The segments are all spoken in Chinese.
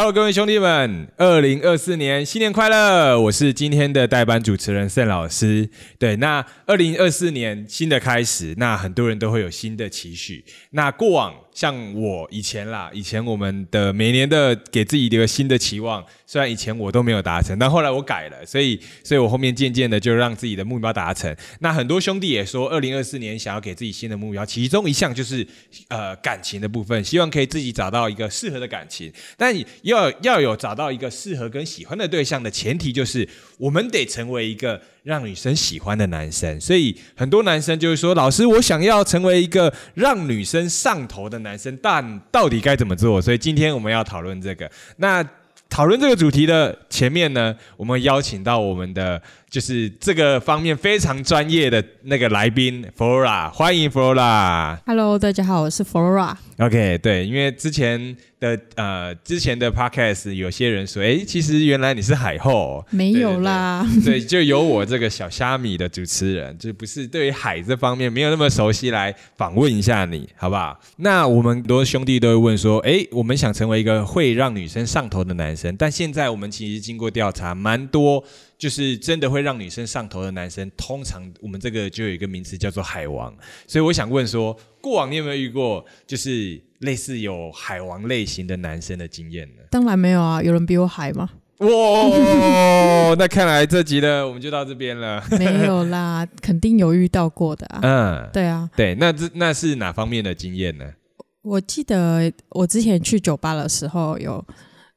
Hello，各位兄弟们，二零二四年新年快乐！我是今天的代班主持人盛老师。对，那二零二四年新的开始，那很多人都会有新的期许。那过往像我以前啦，以前我们的每年的给自己一个新的期望，虽然以前我都没有达成，但后来我改了，所以，所以我后面渐渐的就让自己的目标达成。那很多兄弟也说，二零二四年想要给自己新的目标，其中一项就是呃感情的部分，希望可以自己找到一个适合的感情，但要要有找到一个适合跟喜欢的对象的前提，就是我们得成为一个让女生喜欢的男生。所以很多男生就是说，老师，我想要成为一个让女生上头的男生，但到底该怎么做？所以今天我们要讨论这个。那讨论这个主题的前面呢，我们邀请到我们的就是这个方面非常专业的那个来宾 Flora，欢迎 Flora。Hello，大家好，我是 Flora。OK，对，因为之前的呃之前的 Podcast 有些人说，哎，其实原来你是海后哦，没有啦，对，就由我这个小虾米的主持人，就不是对于海这方面没有那么熟悉，来访问一下你，好不好？那我们很多兄弟都会问说，哎，我们想成为一个会让女生上头的男生，但现在我们其实经过调查，蛮多就是真的会让女生上头的男生，通常我们这个就有一个名词叫做海王，所以我想问说，过往你有没有遇过就是类似有海王类型的男生的经验呢？当然没有啊，有人比我海吗？哇，那看来这集呢，我们就到这边了。没有啦，肯定有遇到过的啊。嗯，对啊，对，那这那是哪方面的经验呢？我记得我之前去酒吧的时候有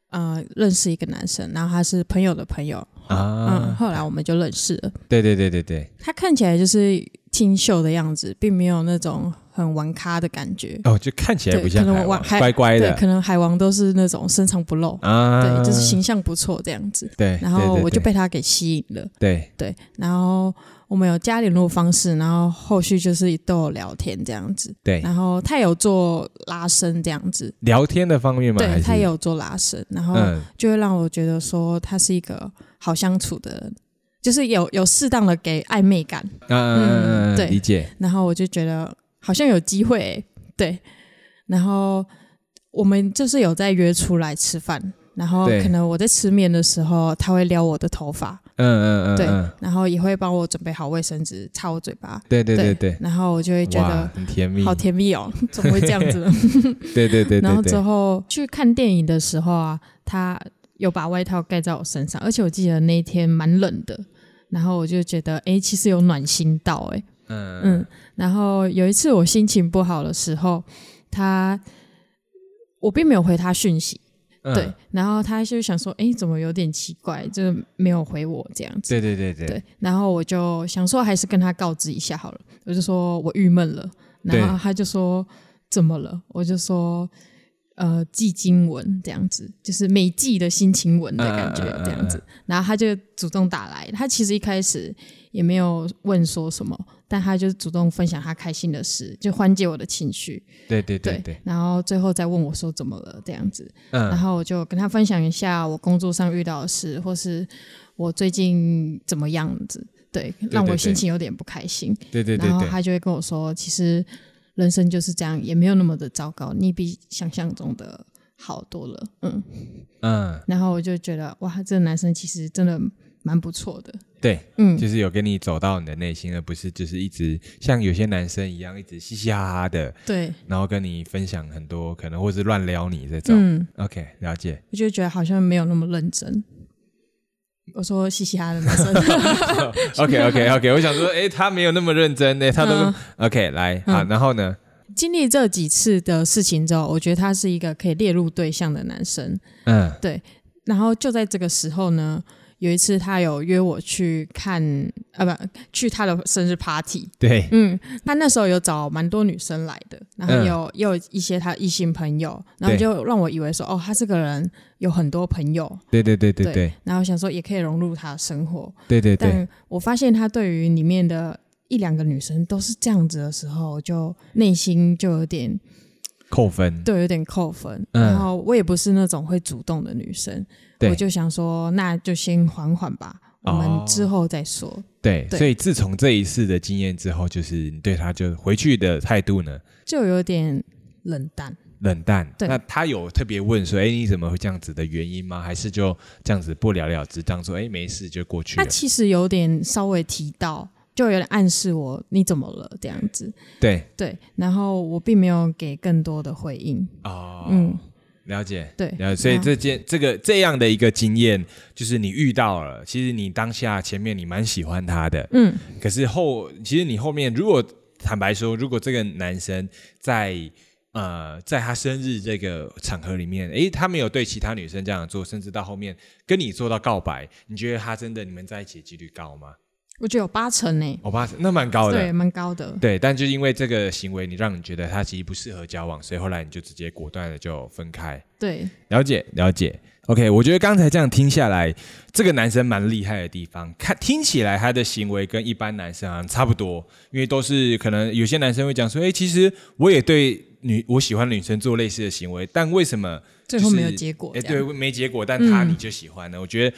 呃认识一个男生，然后他是朋友的朋友，嗯，啊，后来我们就认识了。对对对对对，他看起来就是清秀的样子，并没有那种很玩咖的感觉。哦，就看起来不像对可能海王，我海乖乖对，的可能海王都是那种深藏不露，啊，对，就是形象不错这样子。对，然后我就被被他给吸引了。对对，然后我们有加联络方式，然后后续就是都有聊天这样子，对。然后他有做拉伸这样子，聊天的方面吗？对他也有做拉伸，然后嗯。就会让我觉得说他是一个好相处的人，就是有有适当的给暧昧感，嗯嗯嗯嗯，对。理解，然后我就觉得好像有机会欸、对，然后我们就是有在约出来吃饭。然后可能我在吃面的时候，他会撩我的头发，嗯嗯嗯，对嗯，然后也会帮我准备好卫生纸擦我嘴巴，对对对对，然后我就会觉得很甜蜜，好甜蜜哦，怎么会这样子？呢？对对对然后之对对，后去看电影的时候啊，他有把外套盖在我身上，而且我记得那一天蛮冷的，然后我就觉得，哎，其实有暖心到，哎，嗯。嗯，然后有一次我心情不好的时候，他我并没有回他讯息，嗯对，然后他就想说，哎，怎么有点奇怪，就没有回我这样子。对对对对对，然后我就想说，还是跟他告知一下好了。我就说我郁闷了，然后他就说怎么了？我就说呃，记经文这样子，就是每季的心情文的感觉这样子。然后他就主动打来，他其实一开始也没有问说什么，但他就主动分享他开心的事，就缓解我的情绪。对对对对，然后最后再问我说怎么了这样子。然嗯后我就跟他分享一下我工作上遇到的事，或是我最近怎么样子，对，让我心情有点不开心。对对对对，然后他就会跟我说，其实人生就是这样，也没有那么的糟糕，你比想象中的好多了。嗯，嗯然后我就觉得哇，这个男生其实真的蛮不错的。对，嗯，就是有跟你走到你的内心，而不是就是一直像有些男生一样，一直嘻嘻哈哈的，对，然后跟你分享很多可能或是乱撩你这种。嗯，OK，了解。我就觉得好像没有那么认真。我说嘻嘻哈哈的男生，OK OK OK，我想说，哎，他没有那么认真呢，他都、嗯 OK 来好，然后呢？经历这几次的事情之后，我觉得他是一个可以列入对象的男生。嗯对然后就在这个时候呢，有一次他有约我去看，啊不，去他的生日 party。对，嗯，他那时候有找蛮多女生来的，然后嗯有、也有一些他异性朋友，然后就让我以为说，哦，他这个人有很多朋友，对对对对。对然后想说也可以融入他的生活。对对对，但我发现他对于里面的一两个女生都是这样子的时候，就内心就有点扣分。对，有点扣分。嗯然后我也不是那种会主动的女生，我就想说，那就先缓缓吧，我哦们之后再说。对，对所以自从这一次的经验之后，就是你对他就回去的态度呢，就有点冷淡，冷淡。对那他有特别问说，哎，你怎么会这样子的原因吗？还是就这样子不了了之，当做哎没事就过去了？他其实有点稍微提到，就有点暗示我你怎么了这样子。对，对，然后我并没有给更多的回应。哦，嗯，了解。对，了解，所以这件这个这样的一个经验，就是你遇到了，其实你当下前面你蛮喜欢他的，嗯可是后其实你后面如果坦白说，如果这个男生在呃在他生日这个场合里面，诶，他没有对其他女生这样做，甚至到后面跟你做到告白，你觉得他真的你们在一起的几率高吗？我觉得有八成呢、我爸那蛮高的，对，蛮高的。对，但就因为这个行为，你让你觉得他其实不适合交往，所以后来你就直接果断的就分开。对，了解了解。OK，我觉得刚才这样听下来，这个男生蛮厉害的地方，看听起来他的行为跟一般男生好像差不多，因为都是可能有些男生会讲说，哎、其实我也对女我喜欢的女生做类似的行为，但为什么最后没有结果哎。对，没结果，但他嗯你就喜欢呢？我觉得，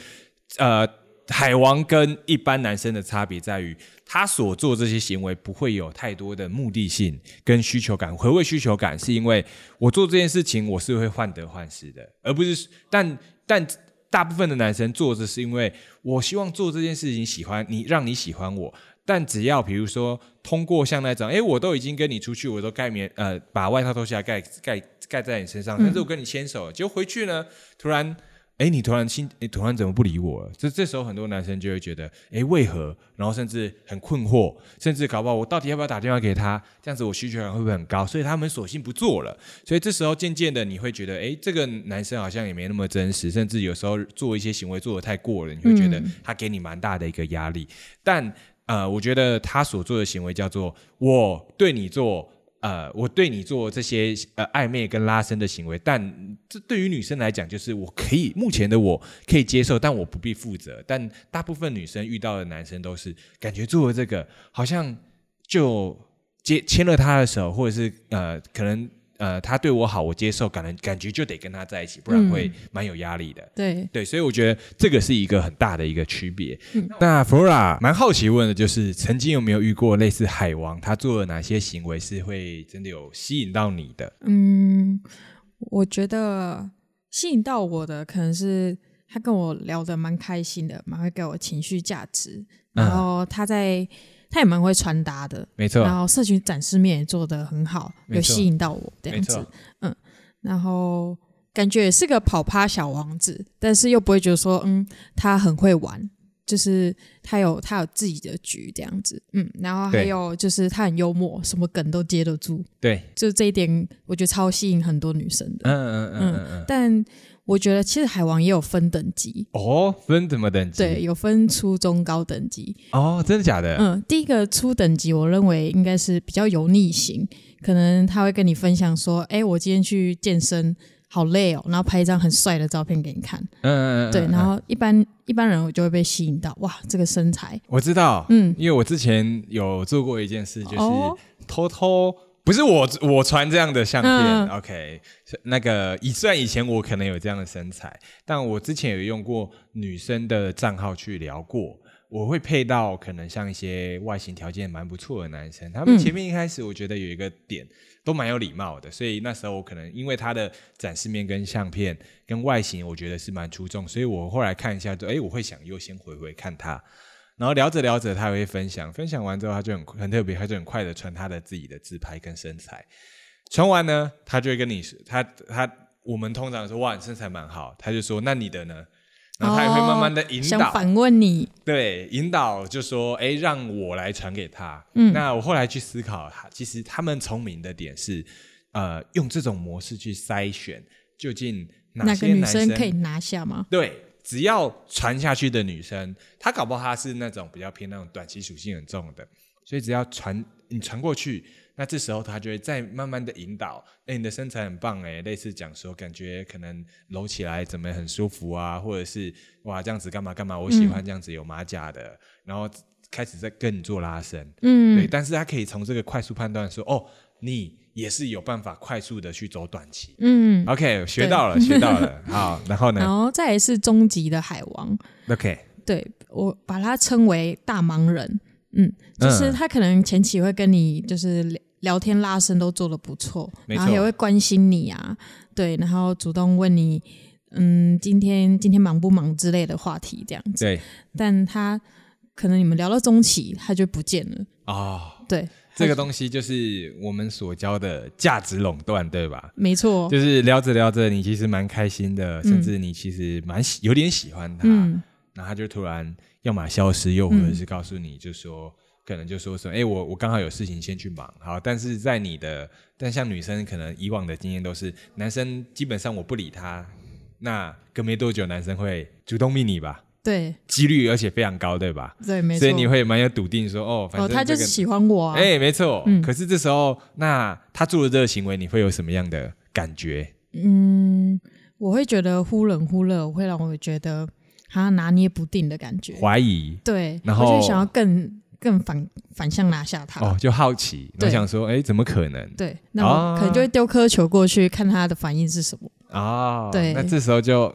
呃，海王跟一般男生的差别在于，他所做这些行为不会有太多的目的性跟需求感。回味需求感？是因为我做这件事情，我是会患得患失的，而不是但但。大部分的男生做这是因为我希望做这件事情喜欢你，让你喜欢我。但只要比如说通过像那种，哎，我都已经跟你出去，我都盖棉呃把外套脱下来盖盖盖在你身上，但是我跟你牵手，结果回去呢，突然，哎，你突然心，你突然怎么不理我了？这这时候很多男生就会觉得，哎，为何？然后甚至很困惑，甚至搞不好我到底要不要打电话给他？这样子我需求感会不会很高？所以他们索性不做了。所以这时候渐渐的你会觉得，哎，这个男生好像也没那么真实，甚至有时候做一些行为做的太过了，你会觉得他给你蛮大的一个压力。但呃，我觉得他所做的行为叫做我对你做。呃，我对你做这些呃暧昧跟拉伸的行为，但这对于女生来讲，就是我可以目前的我可以接受，但我不必负责。但大部分女生遇到的男生都是感觉做了这个，好像就接牵了他的手，或者是呃，可能呃他对我好，我接受，感觉感觉就得跟他在一起，不然会蛮有压力的。对，对，所以我觉得这个是一个很大的一个区别。那 Flora 蛮好奇问的就是，曾经有没有遇过类似海王，他做了哪些行为是会真的有吸引到你的？嗯，我觉得吸引到我的可能是他跟我聊得蛮开心的，蛮会给我情绪价值，然后他在他也蛮会穿搭的，没错，然后社群展示面也做得很好，有吸引到我这样子。嗯，，然后感觉也是个跑趴小王子，但是又不会觉得说，嗯，他很会玩，就是他有他有自己的局这样子，嗯，然后还有就是他很幽默，什么梗都接得住，对，就这一点我觉得超吸引很多女生的。嗯嗯嗯嗯嗯。但我觉得其实海王也有分等级，哦，分怎么等级？对，有分初中高等级。哦，真的假的？嗯，第一个初等级，我认为应该是比较油腻型，可能他会跟你分享说，哎，我今天去健身。好累哦，然后拍一张很帅的照片给你看，嗯嗯嗯，对，嗯然后一般一般人我就会被吸引到，哇，这个身材，我知道，嗯因为我之前有做过一件事，就是哦偷偷。不是我，我传这样的相片、嗯 o k 那个以虽然以前我可能有这样的身材，但我之前有用过女生的账号去聊过，我会配到可能像一些外形条件蛮不错的男生，他们嗯前面一开始我觉得有一个点都蛮有礼貌的，所以那时候我可能因为他的展示面跟相片跟外形，我觉得是蛮出众，所以我后来看一下就，哎，我会想优先回回看他。然后聊着聊着，他也会分享，分享完之后，他就很很特别，他就很快的传他的自己的自拍跟身材。传完呢，他就会跟你说，他他我们通常说哇，你身材蛮好，他就说那你的呢？然后他也会慢慢的引导，想反问你，对，引导就说，哎，让我来传给他。嗯那我后来去思考，其实他们聪明的点是，呃，用这种模式去筛选，究竟哪哪个女些男生可以拿下吗？对，只要传下去的女生，她搞不好她是那种比较偏那种短期属性很重的，所以只要传你传过去，那这时候她就会再慢慢的引导，哎，你的身材很棒哎，类似讲说感觉可能搂起来怎么很舒服啊，或者是哇这样子干嘛干嘛，我喜欢这样子有马甲的，然后开始在跟你做拉伸，对，嗯，但是她可以从这个快速判断说，哦，你也是有办法快速的去走短期。嗯，OK，学到了，学到了。好，然后呢然后再来是终极的海王，？OK，对我把它称为大忙人，嗯，就是他可能前期会跟你就是聊天拉伸都做的不错，没错然后也会关心你啊，对，然后主动问你，嗯，今天今天忙不忙之类的话题这样子。对但他可能你们聊到中期，他就不见了。哦，对，这个东西就是我们所教的价值垄断，对吧？没错，就是聊着聊着，你其实蛮开心的，甚至你其实蛮喜有点喜欢他，嗯。然后他就突然要么消失，又或者是告诉你，就说、可能就说什么，哎、我我刚好有事情先去忙，好，但是在你的，但像女生可能以往的经验都是，男生基本上我不理他，那隔没多久男生会主动密你吧，对几率而且非常高，对吧？对，没错。所以你会蛮有笃定说，哦，反哦，正、这个他就是喜欢我啊。哎、没错。嗯可是这时候，那他做的这个行为，你会有什么样的感觉？嗯，我会觉得忽冷忽热，会让我觉得他拿捏不定的感觉。怀疑对，然后我就想要更更反反向拿下他。哦，就好奇，然对想说，哎、怎么可能？对，那我可能就会丢颗球过去，看他的反应是什么。哦，对那这时候就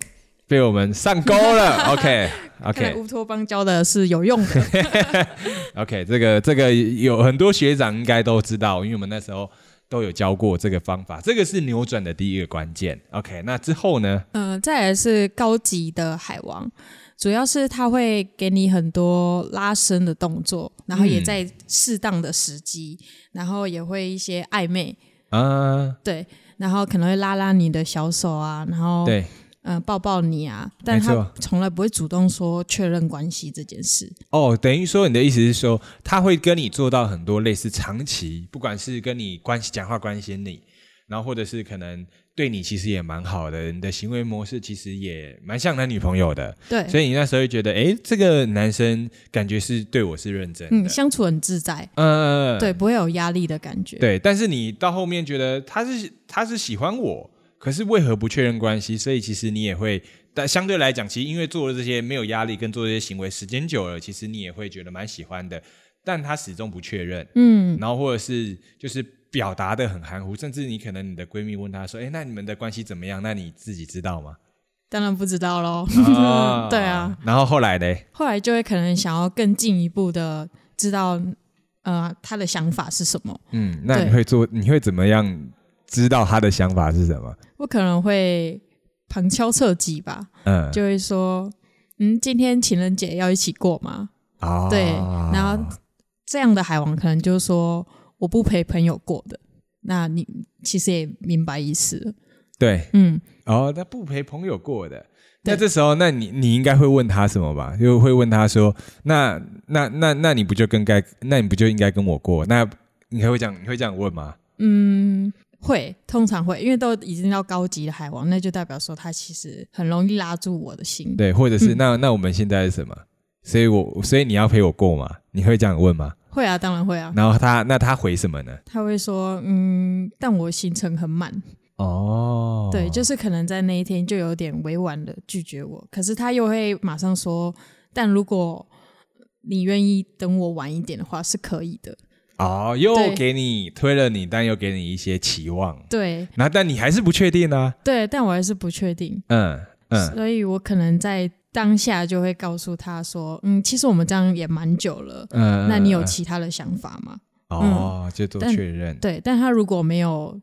被我们上钩了。OK OK，乌托邦教的是有用的。OK，这个这个有很多学长应该都知道，因为我们那时候都有教过这个方法，这个是扭转的第一个关键。OK，那之后呢？嗯、再来是高级的海王，主要是他会给你很多拉伸的动作，然后也嗯在适当的时机，然后也会一些暧昧，啊，对，然后可能会拉拉你的小手啊，然后对，呃抱抱你啊，但他从来不会主动说确认关系这件事。哦，等于说你的意思是说，他会跟你做到很多类似长期，不管是跟你关系讲话关心你，然后或者是可能对你其实也蛮好的，你的行为模式其实也蛮像男女朋友的，对，所以你那时候会觉得，哎，这个男生感觉是对我是认真的，嗯，相处很自在，嗯，对，不会有压力的感觉。对，但是你到后面觉得他是他是喜欢我，可是为何不确认关系？所以其实你也会，但相对来讲，其实因为做了这些没有压力，跟做这些行为时间久了，其实你也会觉得蛮喜欢的，但他始终不确认，嗯，然后或者是就是表达的很含糊，甚至你可能你的闺蜜问他说：“哎，那你们的关系怎么样？那你自己知道吗当然不知道喽。？”啊 对啊，，然后后来呢？后来就会可能想要更进一步的知道，呃，他的想法是什么。嗯，那你会做，你会怎么样知道他的想法是什么？我可能会旁敲侧击吧，嗯，就会说，嗯，今天情人节要一起过吗？啊，对然后这样的海王可能就是说我不陪朋友过的。那你其实也明白意思，对，嗯，哦，那不陪朋友过的。那这时候，那你你应该会问他什么吧？就会问他说：“那那那那你不就跟该？那你不就应该跟我过？”那你还会这样？你会这样问吗？嗯，会，通常会，因为都已经到高级的海王，那就代表说他其实很容易拉住我的心。对，或者是、嗯那那我们现在是什么？所以我所以你要陪我过吗？你会这样问吗？会啊，当然会啊。然后他那他回什么呢？他会说，嗯，但我行程很满，哦，对，就是可能在那一天就有点委婉的拒绝我，可是他又会马上说，但如果你愿意等我晚一点的话，是可以的。哦，又对给你推了你，但又给你一些期望，对。然后但你还是不确定啊。对，但我还是不确定，嗯嗯，所以我可能在当下就会告诉他说，嗯，其实我们这样也蛮久了，嗯，那你有嗯其他的想法吗？哦，就做但确认，对，但他如果没有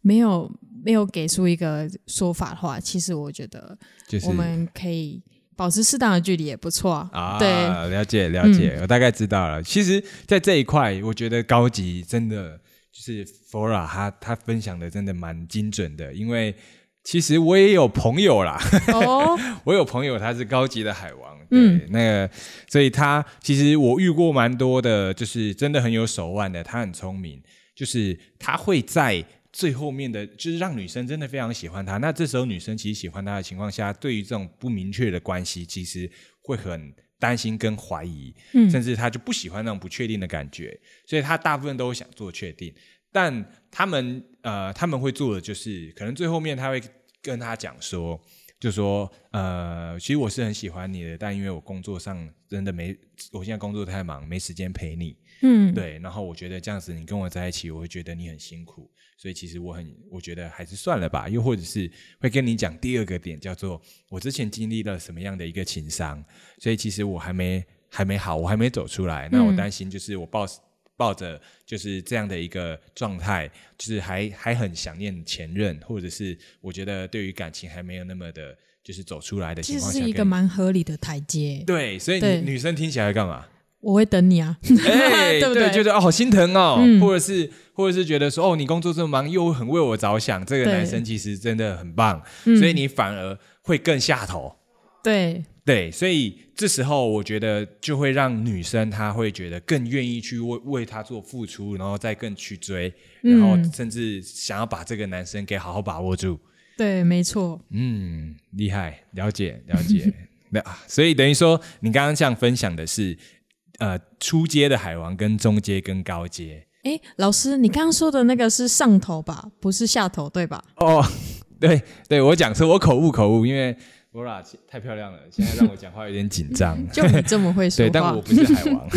没有没有给出一个说法的话，其实我觉得就是我们可以保持适当的距离也不错啊。啊，对，嗯了解了解，我大概知道了。其实，在这一块，我觉得高级真的就是 Flora，他他分享的真的蛮精准的，因为其实我也有朋友啦，哦，我有朋友他是高级的海王，对嗯，那个，所以他其实我遇过蛮多的，就是真的很有手腕的，他很聪明，就是他会在。最后面的就是让女生真的非常喜欢他，那这时候女生其实喜欢他的情况下，对于这种不明确的关系，其实会很担心跟怀疑，嗯。甚至他就不喜欢那种不确定的感觉，所以他大部分都想做确定，但他们呃他们会做的就是，可能最后面他会跟他讲说，就说呃，其实我是很喜欢你的，但因为我工作上真的没，我现在工作太忙，没时间陪你，嗯，对，然后我觉得这样子你跟我在一起，我会觉得你很辛苦，所以其实我很，我觉得还是算了吧。又或者是会跟你讲第二个点，叫做我之前经历了什么样的一个情伤，所以其实我还没还没好，我还没走出来。那我嗯担心就是我抱抱着就是这样的一个状态，就是还还很想念前任，或者是我觉得对于感情还没有那么的，就是走出来的其情况下，实是一个蛮合理的台阶。对，所以女生听起来干嘛？我会等你啊，哎，对不对？觉得哦好心疼哦，嗯。或者是或者是觉得说哦你工作这么忙，又很为我着想，这个男生其实真的很棒，嗯。所以你反而会更下头。对。对，所以这时候我觉得就会让女生她会觉得更愿意去为为他做付出，然后再更去追，然后嗯甚至想要把这个男生给好好把握住。对，没错，嗯，厉害，了解了解。那啊所以等于说，你刚刚这样分享的是，呃，初阶的海王跟中阶跟高阶。哎，老师，你刚刚说的那个是上头吧，不是下头，对吧？哦，对对，我讲错，我口误口误，因为 Laura 太漂亮了，现在让我讲话有点紧张。就你这么会说话对，但我不是海王。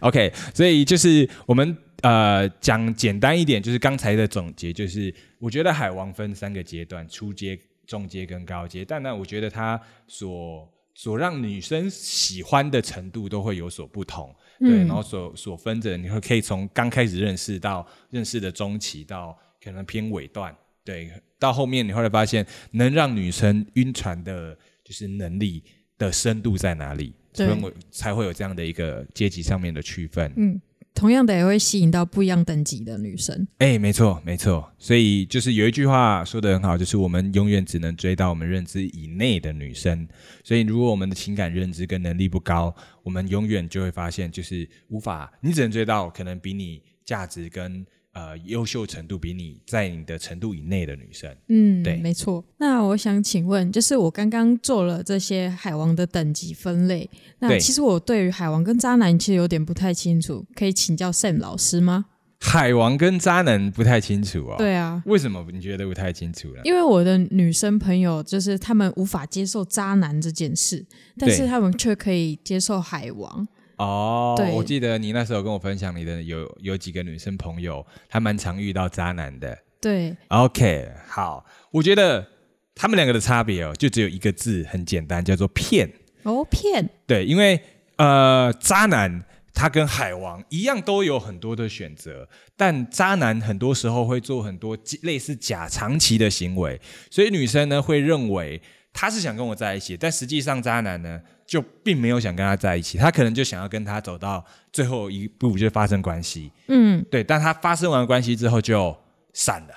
OK，所以就是我们呃讲简单一点，就是刚才的总结，就是我觉得海王分三个阶段：初阶、中阶跟高阶。但呢，我觉得他所所让女生喜欢的程度都会有所不同。对，嗯然后所所分着，你会可以从刚开始认识到认识的中期，到可能偏尾段，对，到后面你会发现，能让女生晕船的，就是能力的深度在哪里，所对以我才会有这样的一个阶级上面的区分。嗯，同样的也会吸引到不一样等级的女生。哎，没错，没错。所以就是有一句话说的很好，就是我们永远只能追到我们认知以内的女生。所以如果我们的情感认知跟能力不高，我们永远就会发现，就是无法，你只能追到可能比你价值跟呃优秀程度比你在你的程度以内的女生。嗯，对没错。那我想请问，就是我刚刚做了这些海王的等级分类，那其实我对于海王跟渣男其实有点不太清楚，可以请教 Sam 老师吗？海王跟渣男不太清楚哦。，对啊，为什么你觉得不太清楚呢？因为我的女生朋友就是他们无法接受渣男这件事，但是他们却可以接受海王。哦，对。我记得你那时候跟我分享你的有有几个女生朋友，还蛮常遇到渣男的。对，OK，好，我觉得他们两个的差别哦，就只有一个字，很简单，叫做骗。哦，骗，对，因为呃，渣男他跟海王一样，都有很多的选择，但渣男很多时候会做很多类似假长期的行为，所以女生呢会认为他是想跟我在一起，但实际上渣男呢就并没有想跟他在一起，他可能就想要跟他走到最后一步，就发生关系。嗯，对，但他发生完关系之后就散了。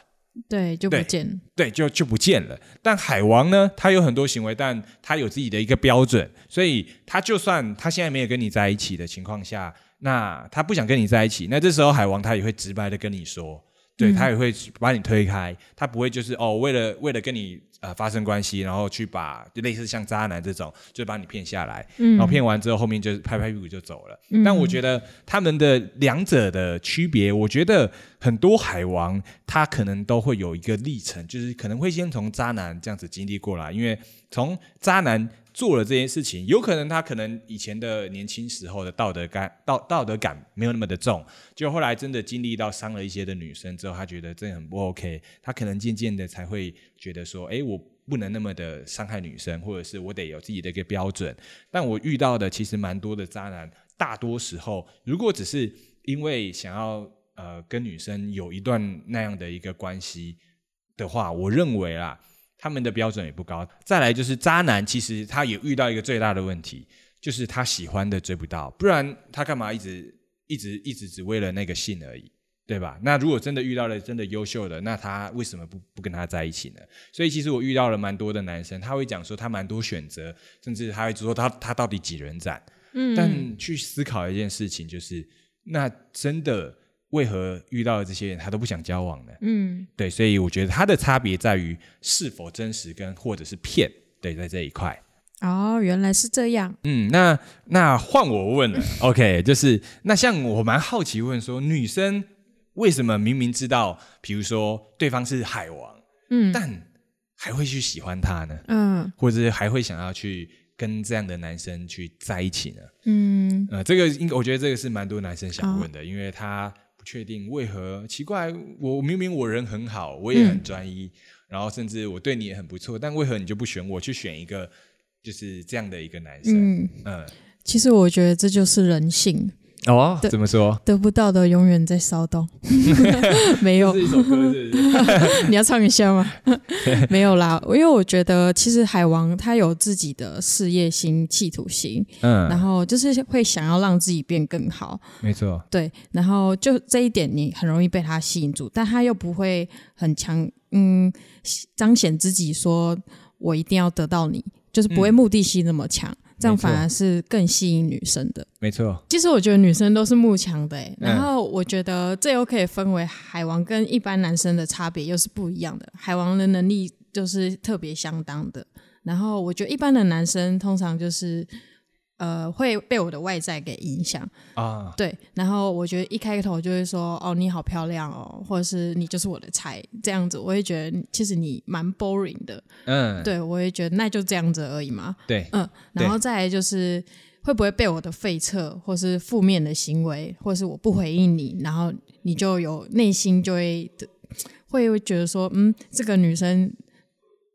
对，就不见了。对，就就不见了。但海王呢，他有很多行为，但他有自己的一个标准，所以他就算他现在没有跟你在一起的情况下，那他不想跟你在一起，那这时候海王他也会直白的跟你说，对、嗯。他也会把你推开，他不会就是哦，为了为了跟你呃发生关系，然后去把就类似像渣男这种，就把你骗下来，嗯。然后骗完之后，后面就拍拍屁股就走了。但我觉得他们的两者的区别，我觉得很多海王他可能都会有一个历程，就是可能会先从渣男这样子经历过来，因为从渣男做了这件事情，有可能他可能以前的年轻时候的道德感道道德感没有那么的重，就后来真的经历到伤了一些的女生之后，他觉得真的很不 OK，他可能渐渐的才会觉得说，哎，我不能那么的伤害女生，或者是我得有自己的一个标准。但我遇到的其实蛮多的渣男，大多时候如果只是因为想要呃跟女生有一段那样的一个关系的话，我认为啦，他们的标准也不高。再来就是渣男，其实他也遇到一个最大的问题，就是他喜欢的追不到，不然他干嘛一直一直一直只为了那个性而已。对吧？那如果真的遇到了真的优秀的，那他为什么不不跟他在一起呢？所以其实我遇到了蛮多的男生，他会讲说他蛮多选择，甚至他会说他他到底几人斩。嗯，但去思考一件事情，就是那真的为何遇到的这些人他都不想交往呢？嗯，对，所以我觉得他的差别在于是否真实跟或者是骗。对，在这一块。哦，原来是这样。嗯，那那换我问了，OK，就是那像我蛮好奇问说，女生为什么明明知道，比如说对方是海王，嗯但还会去喜欢他呢？嗯或者是还会想要去跟这样的男生去在一起呢？嗯呃，这个应我觉得这个是蛮多男生想问的，因为他不确定为何奇怪，我明明我人很好，我也很专一，然后甚至我对你也很不错，但为何你就不选我，去选一个就是这样的一个男生？嗯，嗯，其实我觉得这就是人性。哦，怎么说？得不到的永远在骚动。没有，是一首歌，是是？你要唱一下吗？没有啦，因为我觉得其实海王他有自己的事业心、企图心，嗯然嗯，后就是会想要让自己变更好。没错，对，然后就这一点你很容易被他吸引住，但他又不会很强，嗯，彰显自己说我一定要得到你，就是不会嗯目的性那么强，这样反而是更吸引女生的。没错，其实我觉得女生都是慕强的、欸，嗯然后我觉得这又可以分为海王跟一般男生的差别又是不一样的。海王的能力就是特别相当的，然后我觉得一般的男生通常就是呃会被我的外在给影响，啊，对，然后我觉得一开头就会说哦你好漂亮哦，或者是你就是我的菜这样子，我会觉得其实你蛮 boring 的，嗯，对我会觉得那就这样子而已嘛，对，嗯，然后再来就是会不会被我的废撤，或是负面的行为，或是我不回应你，然后你就有内心就会会觉得说，嗯，这个女生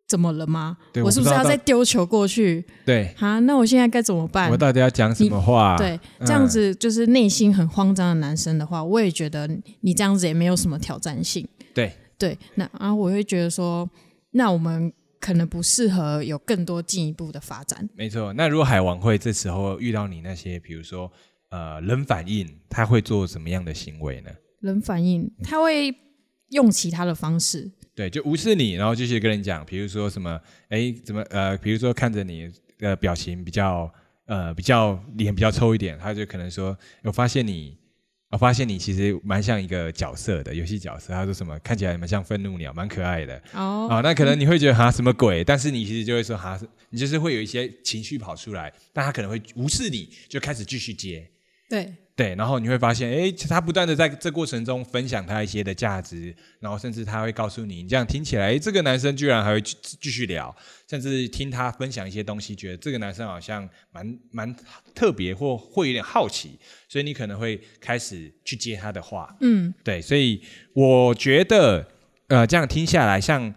怎么了吗？对我是不是要再丢球过去？对，啊，那我现在该怎么办我？到底要讲什么话？对，嗯这样子就是内心很慌张的男生的话，我也觉得你这样子也没有什么挑战性。对，对，那啊我会觉得说，那我们可能不适合有更多进一步的发展。没错。那如果海王会这时候遇到你那些，比如说呃冷反应，他会做什么样的行为呢？人反应，他会用其他的方式，对，就无视你，然后继续跟人讲，比如说什么，哎，怎么呃，比如说看着你的表情比较呃比较脸比较抽一点，他就可能说，我发现你，我发现你其实蛮像一个角色的游戏角色，他说什么看起来蛮像愤怒鸟，蛮可爱的。哦，啊、那可能你会觉得哈什么鬼，但是你其实就会说哈，你就是会有一些情绪跑出来，但他可能会无视你，就开始继续接，对，对，然后你会发现，哎，他不断的在这过程中分享他一些的价值，然后甚至他会告诉你，你这样听起来，哎，这个男生居然还会继继续聊，甚至听他分享一些东西，觉得这个男生好像蛮蛮特别，或会有点好奇，所以你可能会开始去接他的话，嗯，对，所以我觉得，呃，这样听下来，像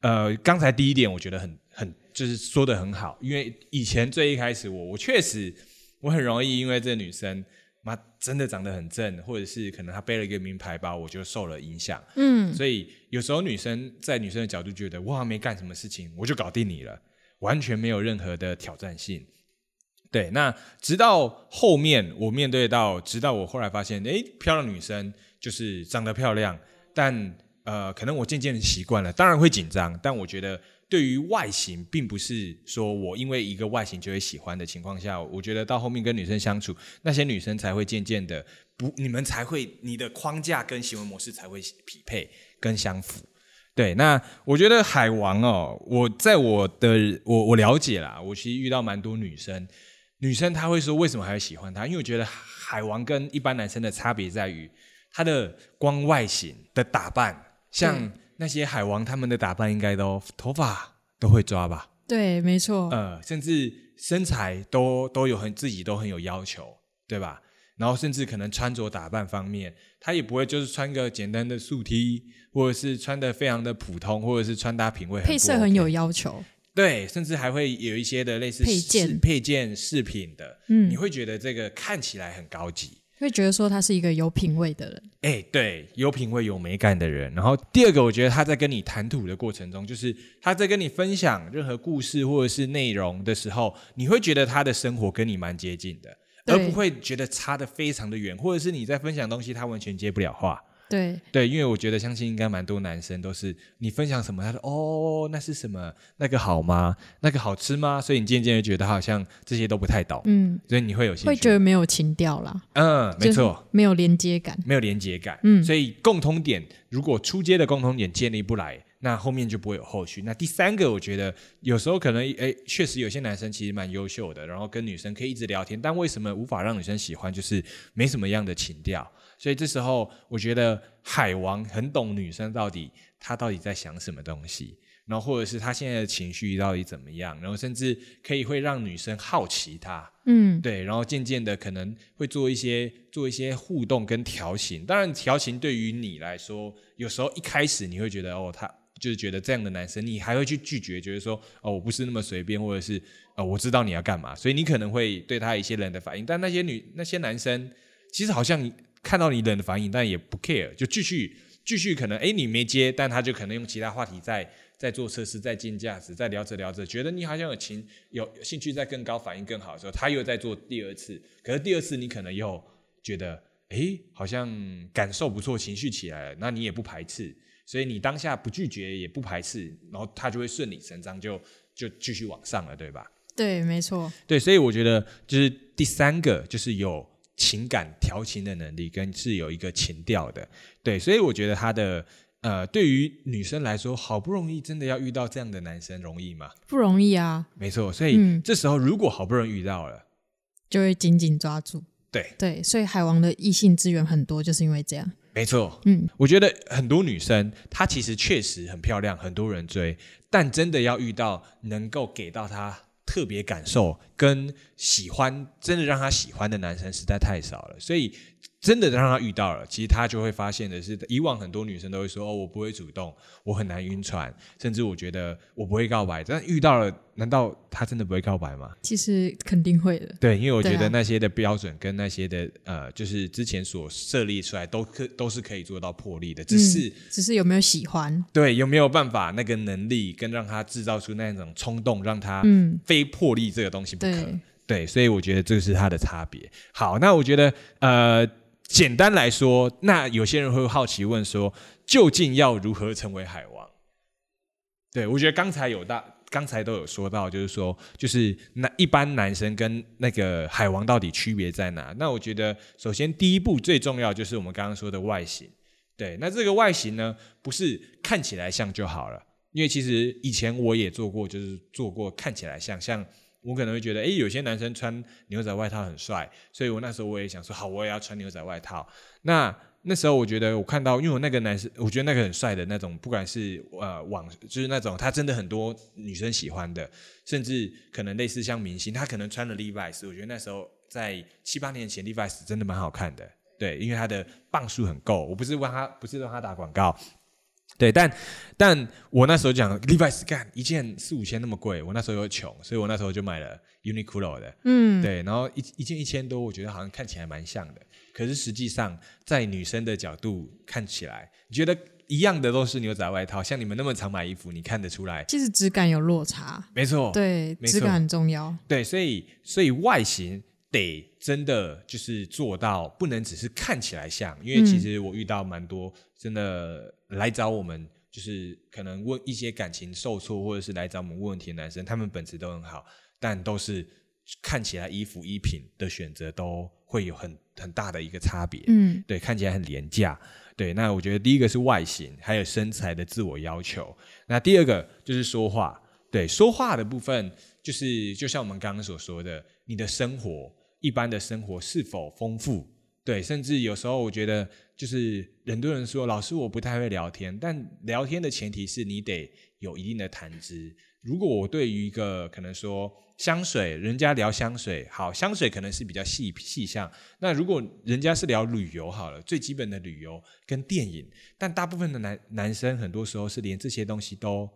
呃刚才第一点，我觉得很很就是说的很好，因为以前最一开始我我确实我很容易因为这个女生妈真的长得很正，或者是可能她背了一个名牌包，我就受了影响，嗯，所以有时候女生在女生的角度觉得我好像没干什么事情，我就搞定你了，完全没有任何的挑战性。对，那直到后面我面对到，直到我后来发现，哎，漂亮女生就是长得漂亮，但呃，可能我渐渐的习惯了，当然会紧张，但我觉得对于外形，并不是说我因为一个外形就会喜欢的情况下，我觉得到后面跟女生相处，那些女生才会渐渐的不，你们才会你的框架跟行为模式才会匹配跟相符。对，那我觉得海王哦，我在我的我我了解啦，我其实遇到蛮多女生，女生她会说为什么还会喜欢他？因为我觉得海王跟一般男生的差别在于他的光外形的打扮，像那些海王他们的打扮应该都头发都会抓吧，对，没错，呃，甚至身材都都有很自己都很有要求，对吧？然后甚至可能穿着打扮方面，他也不会就是穿个简单的素 T，或者是穿的非常的普通，或者是穿搭品味配色很有要求，对，甚至还会有一些的类似配件。配件饰品的，嗯。你会觉得这个看起来很高级。会觉得说他是一个有品味的人，哎，对，有品味、有美感的人。然后第二个，我觉得他在跟你谈吐的过程中，就是他在跟你分享任何故事或者是内容的时候，你会觉得他的生活跟你蛮接近的，而不会觉得差的非常的远，或者是你在分享东西，他完全接不了话。对，对，因为我觉得相信应该蛮多男生都是你分享什么，他说哦，那是什么？那个好吗？那个好吃吗？所以你渐渐的觉得好像这些都不太懂，嗯，所以你会有兴趣。会觉得没有情调啦，嗯，没就是错，没有连接感，没有连接感。嗯所以共通点如果出街的共通点建立不来，那后面就不会有后续。那第三个，我觉得有时候可能，诶，确实有些男生其实蛮优秀的，然后跟女生可以一直聊天，但为什么无法让女生喜欢？就是没什么样的情调。所以这时候，我觉得海王很懂女生到底她到底在想什么东西，然后或者是她现在的情绪到底怎么样，然后甚至可以会让女生好奇她。嗯，对，然后渐渐的可能会做一些做一些互动跟调情。当然，调情对于你来说，有时候一开始你会觉得哦，他就是觉得这样的男生，你还会去拒绝，觉得说哦，我不是那么随便，或者是哦，我知道你要干嘛，所以你可能会对他一些人的反应。但那些女那些男生，其实好像看到你冷的反应，但也不 care，就继续继续可能哎你没接，但他就可能用其他话题在在做测试，在进价值，在聊着聊着，觉得你好像有情有兴趣在更高，反应更好的时候，他又在做第二次，可是第二次你可能又觉得哎好像感受不错，情绪起来了，那你也不排斥，所以你当下不拒绝也不排斥，然后他就会顺理成章就就继续往上了，对吧？对，没错，对，所以我觉得就是第三个就是有情感调情的能力，跟是有一个情调的。对，所以我觉得他的呃，对于女生来说，好不容易真的要遇到这样的男生，容易吗？不容易啊，没错，所以嗯这时候如果好不容易遇到了，就会紧紧抓住。对，对，所以海王的异性资源很多，就是因为这样。没错，嗯，我觉得很多女生她其实确实很漂亮，很多人追，但真的要遇到能够给到她特别感受跟喜欢，真的让她喜欢的男生实在太少了，所以真的让他遇到了，其实他就会发现的是，以往很多女生都会说哦，我不会主动，我很难晕船，甚至我觉得我不会告白，但遇到了，难道他真的不会告白吗？其实肯定会的。对，因为我觉得那些的标准跟那些的呃，就是之前所设立出来都可都是可以做到破例的，只是、只是有没有喜欢？对有没有办法那个能力跟让他制造出那种冲动，让他嗯，非破例这个东西不可。对，对，所以我觉得这是他的差别。好，那我觉得呃，简单来说，那有些人会好奇问说，究竟要如何成为海王？对我觉得刚才有大，刚才都有说到，就是说，就是那一般男生跟那个海王到底区别在哪？那我觉得，首先第一步最重要就是我们刚刚说的外形。对，那这个外形呢，不是看起来像就好了，因为其实以前我也做过，就是做过看起来像，像我可能会觉得，诶，有些男生穿牛仔外套很帅，所以我那时候我也想说，好，我也要穿牛仔外套。那那时候我觉得我看到，因为我那个男生，我觉得那个很帅的那种，不管是呃网，就是那种他真的很多女生喜欢的，甚至可能类似像明星，他可能穿了 Levi's，我觉得那时候在七八年前 Levi's 真的蛮好看的，对，因为他的磅数很够。我不是帮他，不是让他打广告，对，但但我那时候讲 Levi's 干一件四五千那么贵，我那时候又穷，所以我那时候就买了 Uniqlo 的，嗯，对，然后一一件一千多，我觉得好像看起来蛮像的，可是实际上在女生的角度看起来，你觉得一样的都是牛仔外套，像你们那么常买衣服，你看得出来？其实质感有落差，没错，对，质感很重要。对，所以所以外形得真的就是做到，不能只是看起来像，因为其实我遇到蛮多真的来找我们，就是可能问一些感情受挫，或者是来找我们问问题的男生，他们本质都很好，但都是看起来衣服衣品的选择都会有很很大的一个差别。嗯，对，看起来很廉价。对，那我觉得第一个是外形，还有身材的自我要求。那第二个就是说话，对，说话的部分就是就像我们刚刚所说的，你的生活一般的生活是否丰富？对，甚至有时候我觉得就是很多人说老师我不太会聊天，但聊天的前提是你得有一定的谈资。如果我对于一个可能说香水，人家聊香水，好，香水可能是比较细细项。那如果人家是聊旅游好了，最基本的旅游跟电影，但大部分的男男生很多时候是连这些东西都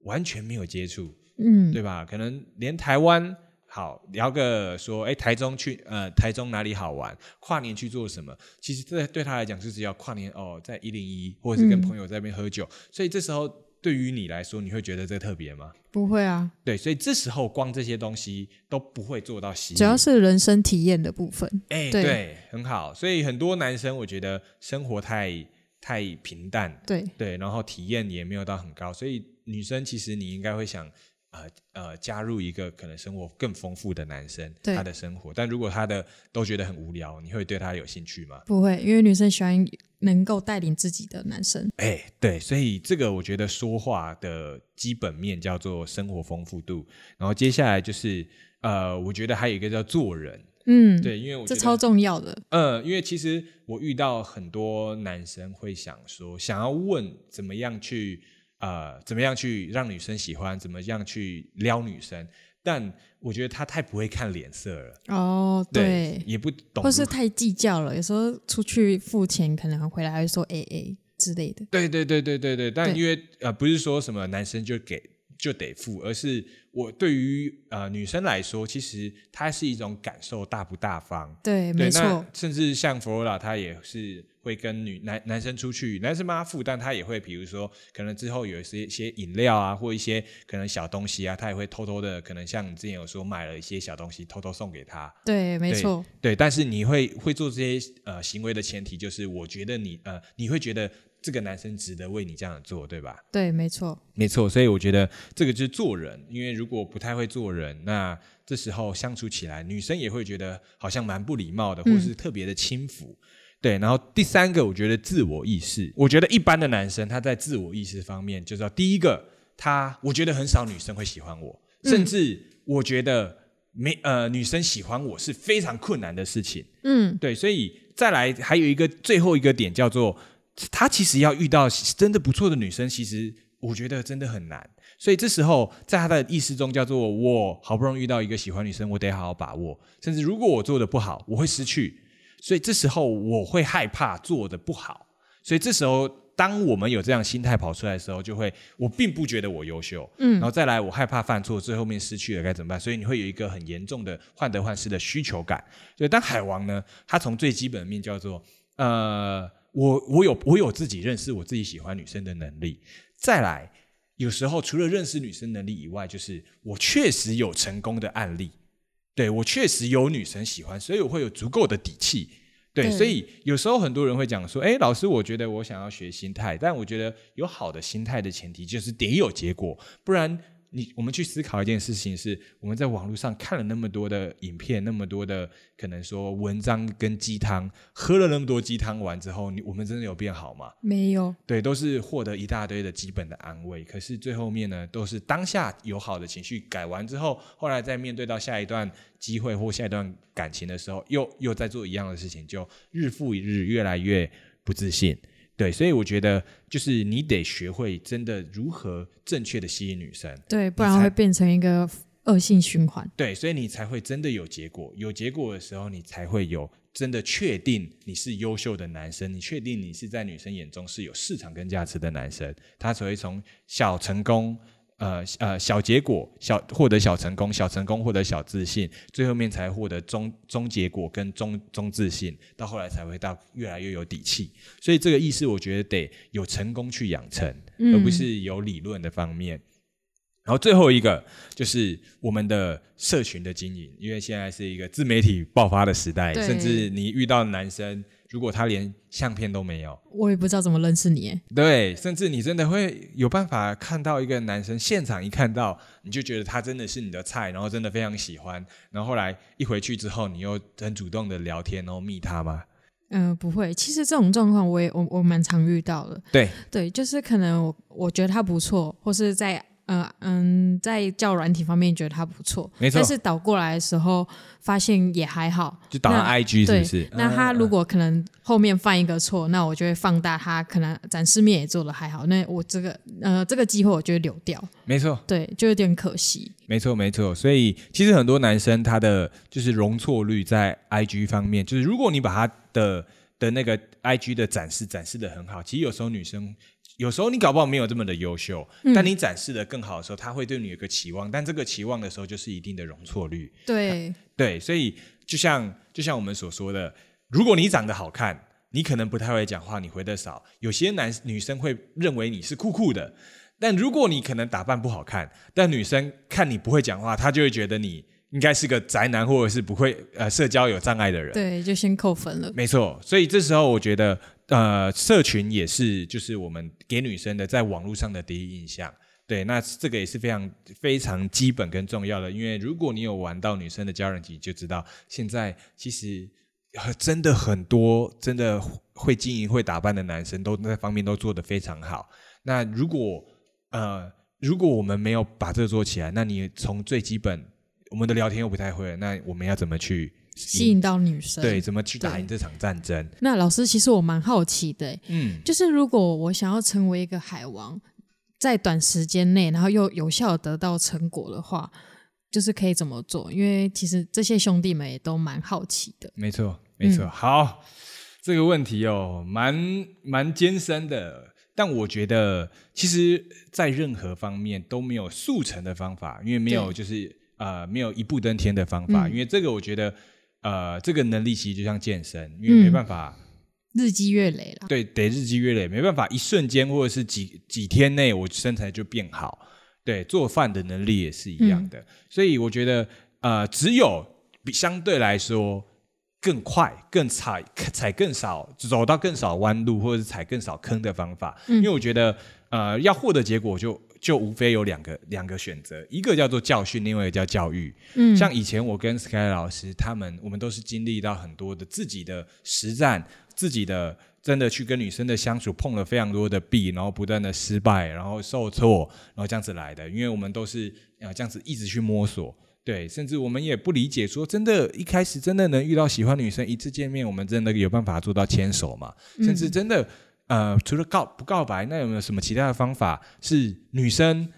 完全没有接触，嗯，对吧？可能连台湾好聊个说，哎，台中去呃台中哪里好玩，跨年去做什么？其实这对他来讲就是要跨年哦，在一零一或者是跟嗯。朋友在那边喝酒，所以这时候对于你来说，你会觉得这特别吗？不会啊，对，所以这时候光这些东西都不会做到吸引，主要是人生体验的部分。哎，对。对，很好。所以很多男生我觉得生活太太平淡，对，对，然后体验也没有到很高，所以女生其实你应该会想，呃呃，加入一个可能生活更丰富的男生，对他的生活。但如果他的都觉得很无聊，你会对他有兴趣吗？不会，因为女生喜欢能够带领自己的男生。哎，对，所以这个我觉得说话的基本面叫做生活丰富度，然后接下来就是呃，我觉得还有一个叫做人，嗯，，对，因为我觉得这超重要的。呃，因为其实我遇到很多男生会想说，想要问怎么样去呃，怎么样去让女生喜欢，怎么样去撩女生，但我觉得他太不会看脸色了，哦，对，也不懂，或是太计较了，有时候出去付钱，可能回来会说 A A 之类的。对对对对对对，但因为呃，不是说什么男生就给就得付，而是我对于呃女生来说，其实它是一种感受大不大方。对，对，没错那，甚至像弗罗拉，她也是会跟女男男生出去，男生帮她付，但她也会比如说，可能之后有一些一些饮料啊，或一些可能小东西啊，她也会偷偷的，可能像你之前有说买了一些小东西，偷偷送给他。对，没对错，对，但是你会会做这些呃行为的前提，就是我觉得你呃，你会觉得这个男生值得为你这样做，对吧？对，没错，没错，所以我觉得这个就是做人，因为如果不太会做人，那这时候相处起来，女生也会觉得好像蛮不礼貌的，或是特别的轻浮。对，然后第三个，我觉得自我意识，我觉得一般的男生他在自我意识方面，就是要第一个，他我觉得很少女生会喜欢我，甚至我觉得没呃女生喜欢我是非常困难的事情。嗯，对，所以再来还有一个最后一个点叫做，他其实要遇到真的不错的女生，其实我觉得真的很难。所以这时候在他的意识中叫做，我好不容易遇到一个喜欢女生，我得好好把握。甚至如果我做的不好，我会失去。所以这时候我会害怕做的不好。所以这时候当我们有这样心态跑出来的时候，就会我并不觉得我优秀，嗯，然后再来我害怕犯错，最后面失去了该怎么办？所以你会有一个很严重的患得患失的需求感。所以当海王呢，他从最基本的面叫做呃，我我有我有自己认识我自己喜欢女生的能力，再来有时候除了认识女生能力以外，就是我确实有成功的案例，对我确实有女生喜欢，所以我会有足够的底气。对，所以有时候很多人会讲说：“哎，老师，我觉得我想要学心态，但我觉得有好的心态的前提就是得有结果，不然你我们去思考一件事情是，我们在网络上看了那么多的影片，那么多的可能说文章跟鸡汤，喝了那么多鸡汤完之后，你我们真的有变好吗？没有，对，都是获得一大堆的基本的安慰。可是最后面呢，都是当下有好的情绪改完之后，后来再面对到下一段机会或下一段感情的时候，又又在做一样的事情，就日复一日越来越不自信。对，所以我觉得就是你得学会真的如何正确的吸引女生。对，不然会变成一个恶性循环。对，所以你才会真的有结果。有结果的时候，你才会有真的确定你是优秀的男生，你确定你是在女生眼中是有市场跟价值的男生，他才会从小成功。呃呃，小结果小获得小成功，小成功获得小自信，最后面才获得中中结果跟中中自信，到后来才会到越来越有底气。所以这个意思，我觉得得有成功去养成，而不是有理论的方面。然后最后一个就是我们的社群的经营，因为现在是一个自媒体爆发的时代，甚至你遇到男生，如果他连相片都没有，我也不知道怎么认识你耶。对，甚至你真的会有办法看到一个男生，现场一看到你就觉得他真的是你的菜，然后真的非常喜欢，然后后来一回去之后，你又很主动的聊天，然后密他吗？嗯、不会。其实这种状况我也我我蛮常遇到的。对，对，就是可能我我觉得他不错，或是在呃嗯在教软体方面觉得他不错，没错但是导过来的时候发现也还好。就导到那 IG 是不是？那他嗯如果可能后面犯一个错，那我就会放大他可能展示面也做的还好，那我这个呃这个机会我就会留掉，没错，对，就有点可惜。没错，没错。所以其实很多男生他的就是容错率在 IG 方面，就是如果你把他的的那个 IG 的展示展示的很好，其实有时候女生。有时候你搞不好没有这么的优秀，但你展示的更好的时候，他会对你有个期望，但这个期望的时候就是一定的容错率。对，对，所以就像就像我们所说的，如果你长得好看，你可能不太会讲话，你回的少，有些男女生会认为你是酷酷的。但如果你可能打扮不好看，但女生看你不会讲话，她就会觉得你应该是个宅男，或者是不会呃社交有障碍的人。对，就先扣分了。没错，所以这时候我觉得，呃，社群也是就是我们给女生的在网络上的第一印象。对，那这个也是非常非常基本跟重要的，因为如果你有玩到女生的交友集，就知道现在其实真的很多真的会经营、会打扮的男生都那方面都做得非常好。那如果呃如果我们没有把这个做起来，那你从最基本我们的聊天又不太会，那我们要怎么去吸引到女生，对，怎么去打赢这场战争？那老师，其实我蛮好奇的欸，嗯，就是如果我想要成为一个海王，在短时间内，然后又有效得到成果的话，就是可以怎么做？因为其实这些兄弟们也都蛮好奇的。没错，没错。好，这个问题哦，蛮蛮艰深的。但我觉得，其实，在任何方面都没有速成的方法，因为没有就是呃，没有一步登天的方法。因为这个，我觉得，呃，这个能力其实就像健身，因为没办法日积月累了。对，得日积月累，没办法一瞬间或者是几几天内，我身材就变好。对，做饭的能力也是一样的。所以我觉得，呃，只有比相对来说。更快、更踩踩更少、走到更少弯路，或者是踩更少坑的方法。因为我觉得，呃，要获得结果，就就无非有两个两个选择，一个叫做教训，另外一个叫教育。嗯，像以前我跟 Sky 老师他们，我们都是经历到很多的自己的实战，自己的真的去跟女生的相处，碰了非常多的壁，然后不断的失败，然后受挫，然后这样子来的。因为我们都是啊这样子一直去摸索。对，甚至我们也不理解，说真的，一开始真的能遇到喜欢女生，一次见面，我们真的有办法做到牵手吗？甚至真的，呃，除了告不告白，那有没有什么其他的方法是女生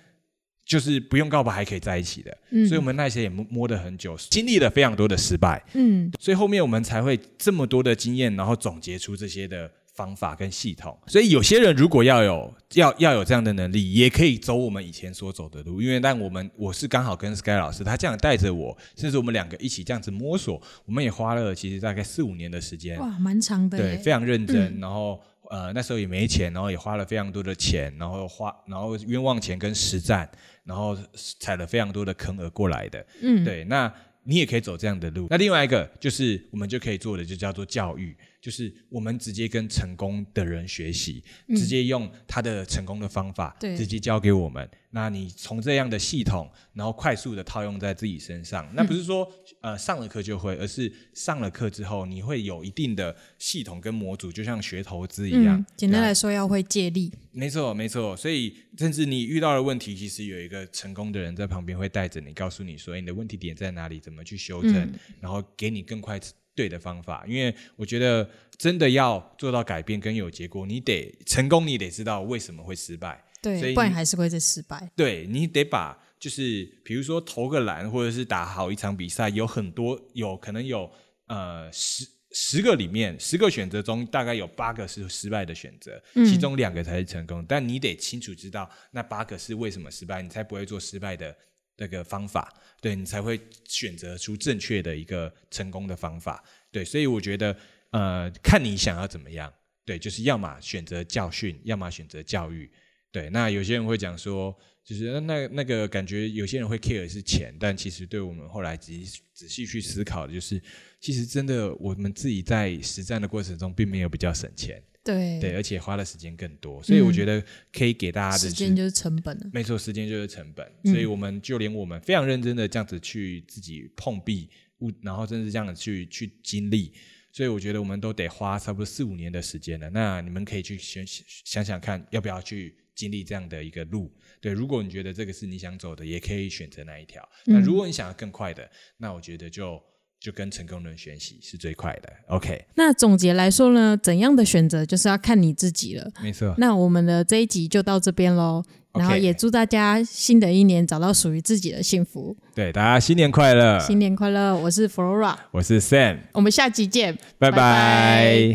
就是不用告白还可以在一起的？所以我们那些也摸摸了很久，经历了非常多的失败，嗯，所以后面我们才会这么多的经验，然后总结出这些的。方法跟系统，所以有些人如果要有要要有这样的能力，也可以走我们以前所走的路。因为但我们我是刚好跟 Sky 老师他这样带着我，甚至我们两个一起这样子摸索，我们也花了其实大概四五年的时间，哇，蛮长的，对，非常认真。然后呃那时候也没钱，然后也花了非常多的钱，然后花然后冤枉钱跟实战，然后踩了非常多的坑而过来的。嗯，对，那你也可以走这样的路。那另外一个就是我们就可以做的，就叫做教育。就是我们直接跟成功的人学习，直接用他的成功的方法，直接教给我们。那你从这样的系统，然后快速的套用在自己身上，那不是说呃上了课就会，而是上了课之后，你会有一定的系统跟模组，就像学投资一样。简单来说，要会借力。没错，没错。所以，甚至你遇到的问题，其实有一个成功的人在旁边会带着你，告诉你说你的问题点在哪里，怎么去修正，然后给你更快。对的方法，因为我觉得真的要做到改变跟有结果，你得成功，你得知道为什么会失败，对，不然还是会再失败。对你得把就是比如说投个篮，或者是打好一场比赛，有很多有可能有呃十十个里面十个选择中，大概有八个是失败的选择，其中两个才是成功。但你得清楚知道那八个是为什么失败，你才不会做失败的。那个方法，对你才会选择出正确的一个成功的方法，对，所以我觉得，呃，看你想要怎么样，对，就是要么选择教训，要么选择教育，对。那有些人会讲说，就是那那个感觉，有些人会 care 是钱，但其实对我们后来仔仔细去思考的就是，其实真的我们自己在实战的过程中，并没有比较省钱。对对，而且花的时间更多，所以我觉得可以给大家的时间就是成本没错，时间就是成本，所以我们就连我们非常认真的这样子去自己碰壁，然后甚至这样子去去经历，所以我觉得我们都得花差不多四五年的时间了。那你们可以去想想想看，要不要去经历这样的一个路？对，如果你觉得这个是你想走的，也可以选择那一条。那如果你想要更快的，那我觉得就。就跟成功人学习是最快的。OK，那总结来说呢，怎样的选择就是要看你自己了。没错。那我们的这一集就到这边喽，然后也祝大家新的一年找到属于自己的幸福。对，大家新年快乐！新年快乐！我是 Flora，我是 Sam，我们下集见，拜拜。